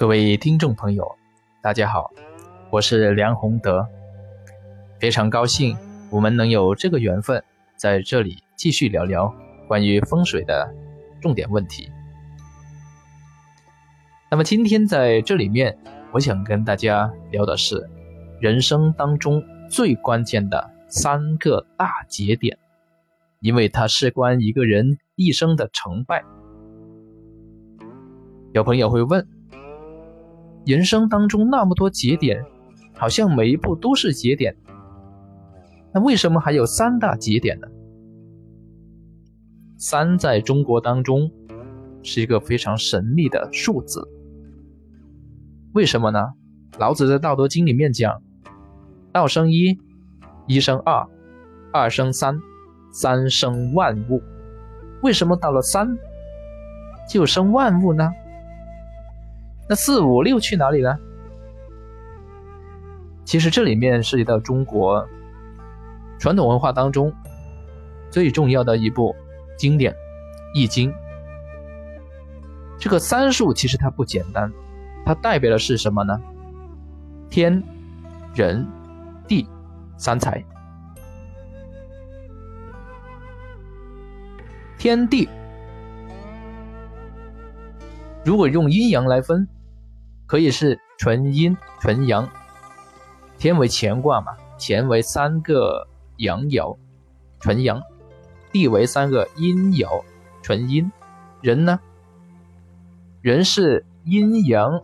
各位听众朋友，大家好，我是梁宏德，非常高兴我们能有这个缘分在这里继续聊聊关于风水的重点问题。那么今天在这里面，我想跟大家聊的是人生当中最关键的三个大节点，因为它事关一个人一生的成败。有朋友会问。人生当中那么多节点，好像每一步都是节点，那为什么还有三大节点呢？三在中国当中是一个非常神秘的数字，为什么呢？老子在《道德经》里面讲：“道生一，一生二，二生三，三生万物。”为什么到了三就生万物呢？那四五六去哪里了？其实这里面涉及到中国传统文化当中最重要的一部经典《易经》。这个三数其实它不简单，它代表的是什么呢？天、人、地三才。天地如果用阴阳来分。可以是纯阴纯阳，天为乾卦嘛，乾为三个阳爻，纯阳；地为三个阴爻，纯阴。人呢，人是阴阳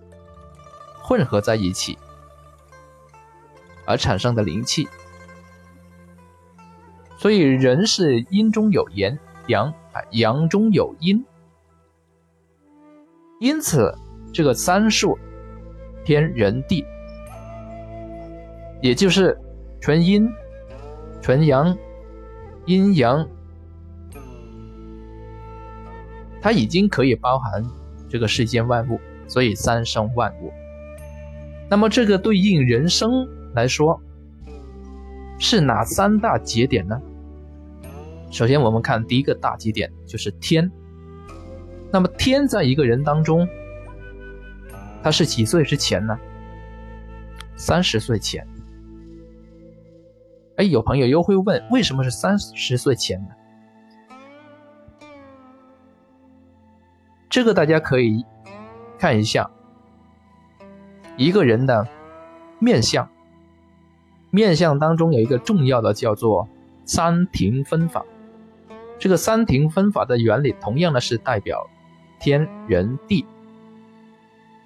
混合在一起而产生的灵气，所以人是阴中有阳，阳啊阳中有阴，因此这个三数。天人地，也就是纯阴、纯阳、阴阳，它已经可以包含这个世间万物，所以三生万物。那么这个对应人生来说，是哪三大节点呢？首先我们看第一个大节点就是天。那么天在一个人当中。他是几岁之前呢？三十岁前。哎，有朋友又会问，为什么是三十岁前呢？这个大家可以看一下一个人的面相，面相当中有一个重要的叫做三庭分法。这个三庭分法的原理，同样的是代表天人地。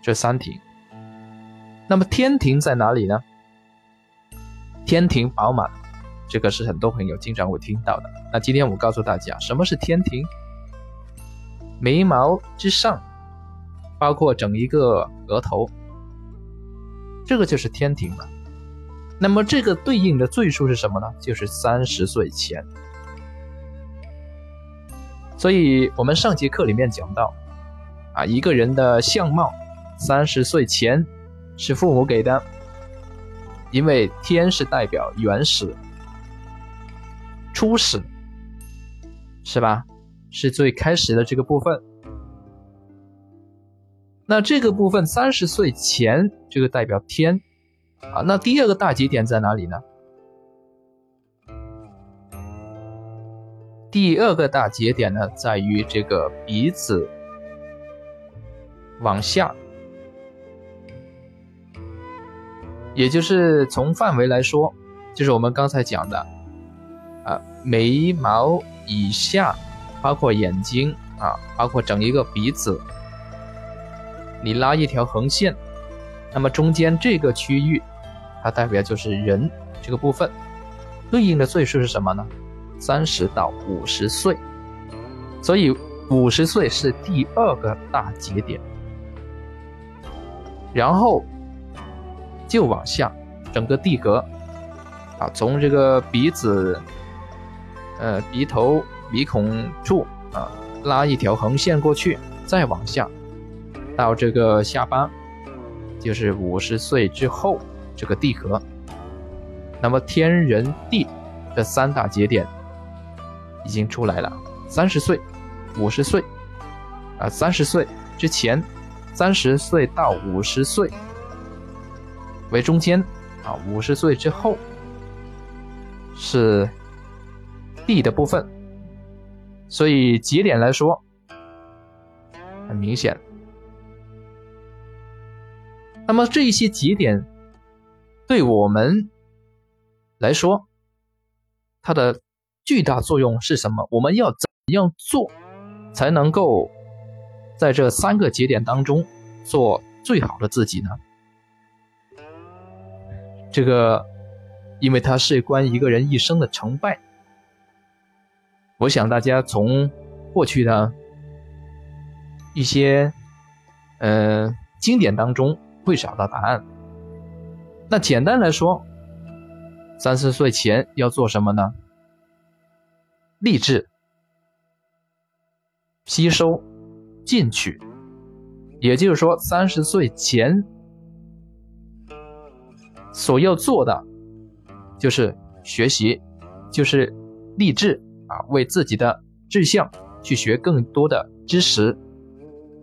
这三庭，那么天庭在哪里呢？天庭饱满，这个是很多朋友经常会听到的。那今天我告诉大家，什么是天庭？眉毛之上，包括整一个额头，这个就是天庭了。那么这个对应的岁数是什么呢？就是三十岁前。所以我们上节课里面讲到，啊，一个人的相貌。三十岁前是父母给的，因为天是代表原始、初始，是吧？是最开始的这个部分。那这个部分三十岁前，这个代表天啊。那第二个大节点在哪里呢？第二个大节点呢，在于这个鼻子往下。也就是从范围来说，就是我们刚才讲的，啊，眉毛以下，包括眼睛啊，包括整一个鼻子，你拉一条横线，那么中间这个区域，它代表就是人这个部分，对应的岁数是什么呢？三十到五十岁，所以五十岁是第二个大节点，然后。就往下，整个地格，啊，从这个鼻子，呃，鼻头、鼻孔处啊，拉一条横线过去，再往下，到这个下巴，就是五十岁之后这个地格。那么天人地这三大节点已经出来了，三十岁、五十岁，啊，三十岁之前三十岁到五十岁为中间啊，五十岁之后是地的部分，所以节点来说很明显。那么这一些节点对我们来说，它的巨大作用是什么？我们要怎样做才能够在这三个节点当中做最好的自己呢？这个，因为它事关一个人一生的成败。我想大家从过去的一些呃经典当中。会找到答案。那简单来说，三十岁前要做什么呢？立志、吸收、进取。也就是说，三十岁前所要做的就是学习，就是立志啊，为自己的志向去学更多的知识。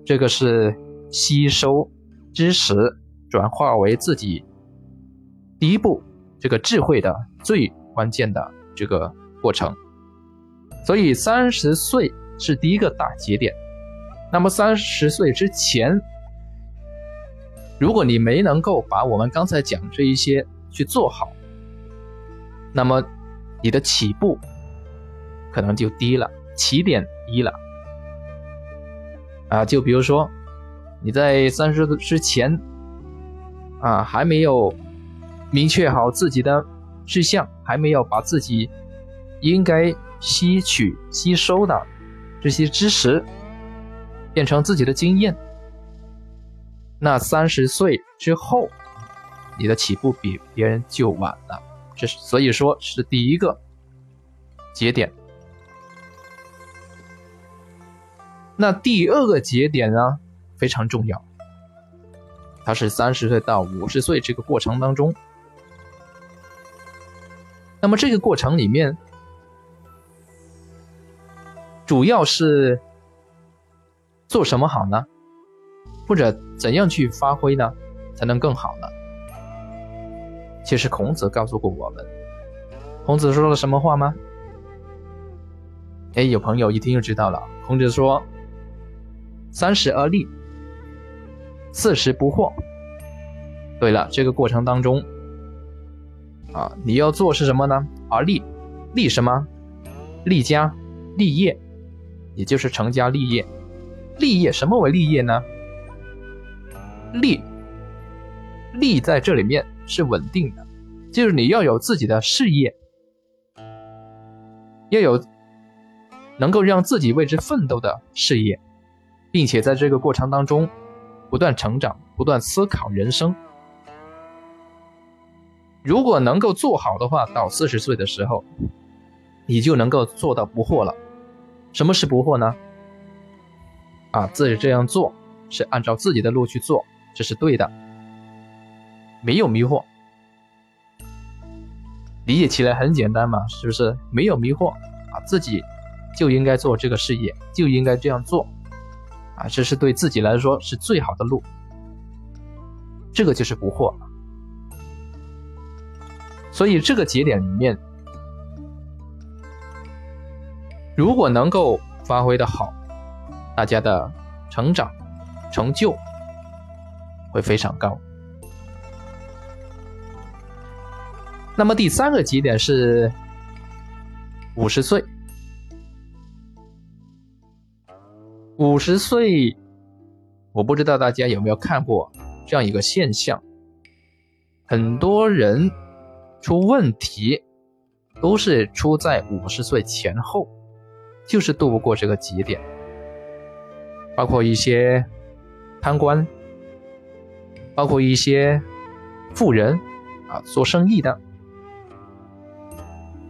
这个是吸收。知识转化为自己第一步，这个智慧的最关键的这个过程。所以三十岁是第一个大节点。那么三十岁之前，如果你没能够把我们刚才讲这一些去做好，那么你的起步可能就低了，起点低了。啊，就比如说。你在三十之前，啊，还没有明确好自己的志向，还没有把自己应该吸取、吸收的这些知识变成自己的经验，那三十岁之后，你的起步比别人就晚了。这是所以说是第一个节点。那第二个节点呢？非常重要，它是三十岁到五十岁这个过程当中。那么这个过程里面，主要是做什么好呢？或者怎样去发挥呢，才能更好呢？其实孔子告诉过我们，孔子说了什么话吗？哎，有朋友一听就知道了。孔子说：“三十而立。”四十不惑。对了，这个过程当中，啊，你要做是什么呢？而立，立什么？立家，立业，也就是成家立业。立业什么为立业呢？利，利在这里面是稳定的，就是你要有自己的事业，要有能够让自己为之奋斗的事业，并且在这个过程当中。不断成长，不断思考人生。如果能够做好的话，到四十岁的时候，你就能够做到不惑了。什么是不惑呢？啊，自己这样做是按照自己的路去做，这是对的，没有迷惑。理解起来很简单嘛，是不是？没有迷惑啊，自己就应该做这个事业，就应该这样做。啊，这是对自己来说是最好的路，这个就是不惑。所以这个节点里面，如果能够发挥的好，大家的成长成就会非常高。那么第三个节点是五十岁。五十岁，我不知道大家有没有看过这样一个现象：很多人出问题都是出在五十岁前后，就是渡不过这个节点。包括一些贪官，包括一些富人啊，做生意的，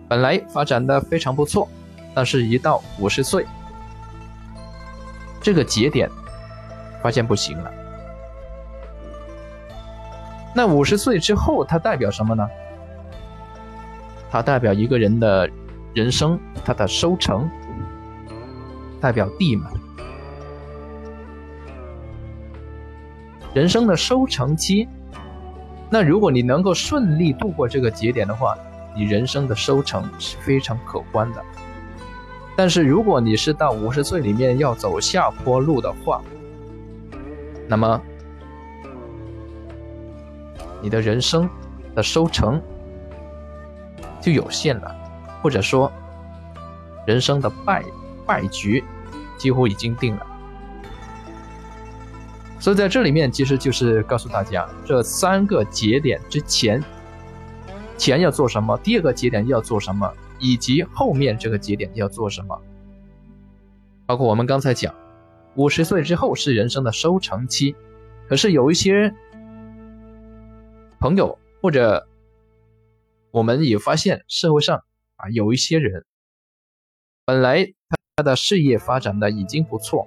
本来发展的非常不错，但是一到五十岁。这个节点发现不行了，那五十岁之后，它代表什么呢？它代表一个人的人生，他的收成，代表地嘛。人生的收成期。那如果你能够顺利度过这个节点的话，你人生的收成是非常可观的。但是如果你是到五十岁里面要走下坡路的话，那么你的人生的收成就有限了，或者说人生的败败局几乎已经定了。所以在这里面，其实就是告诉大家，这三个节点之前，前要做什么；第二个节点要做什么，以及后面这个节点要做什么。包括我们刚才讲，五十岁之后是人生的收成期，可是有一些朋友或者我们也发现，社会上啊有一些人，本来他的事业发展的已经不错。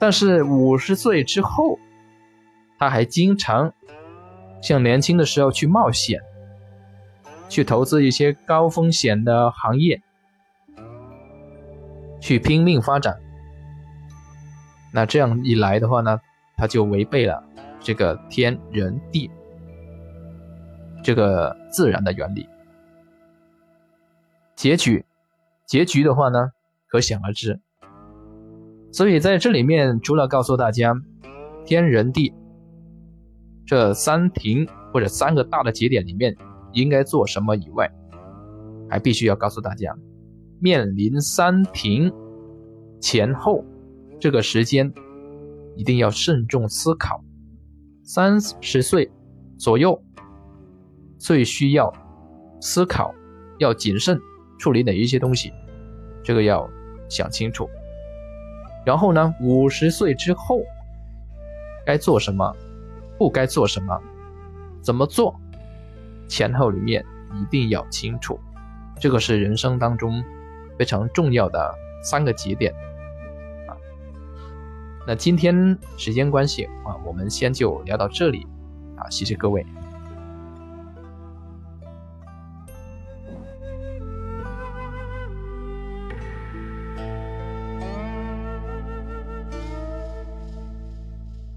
但是五十岁之后，他还经常像年轻的时候去冒险，去投资一些高风险的行业，去拼命发展。那这样一来的话呢，他就违背了这个天人地这个自然的原理。结局，结局的话呢，可想而知。所以在这里面，除了告诉大家天人地这三庭或者三个大的节点里面应该做什么以外，还必须要告诉大家，面临三庭前后这个时间一定要慎重思考。三十岁左右最需要思考，要谨慎处理哪一些东西，这个要想清楚。然后呢？五十岁之后该做什么，不该做什么，怎么做？前后里面一定要清楚，这个是人生当中非常重要的三个节点啊。那今天时间关系啊，我们先就聊到这里啊，谢谢各位。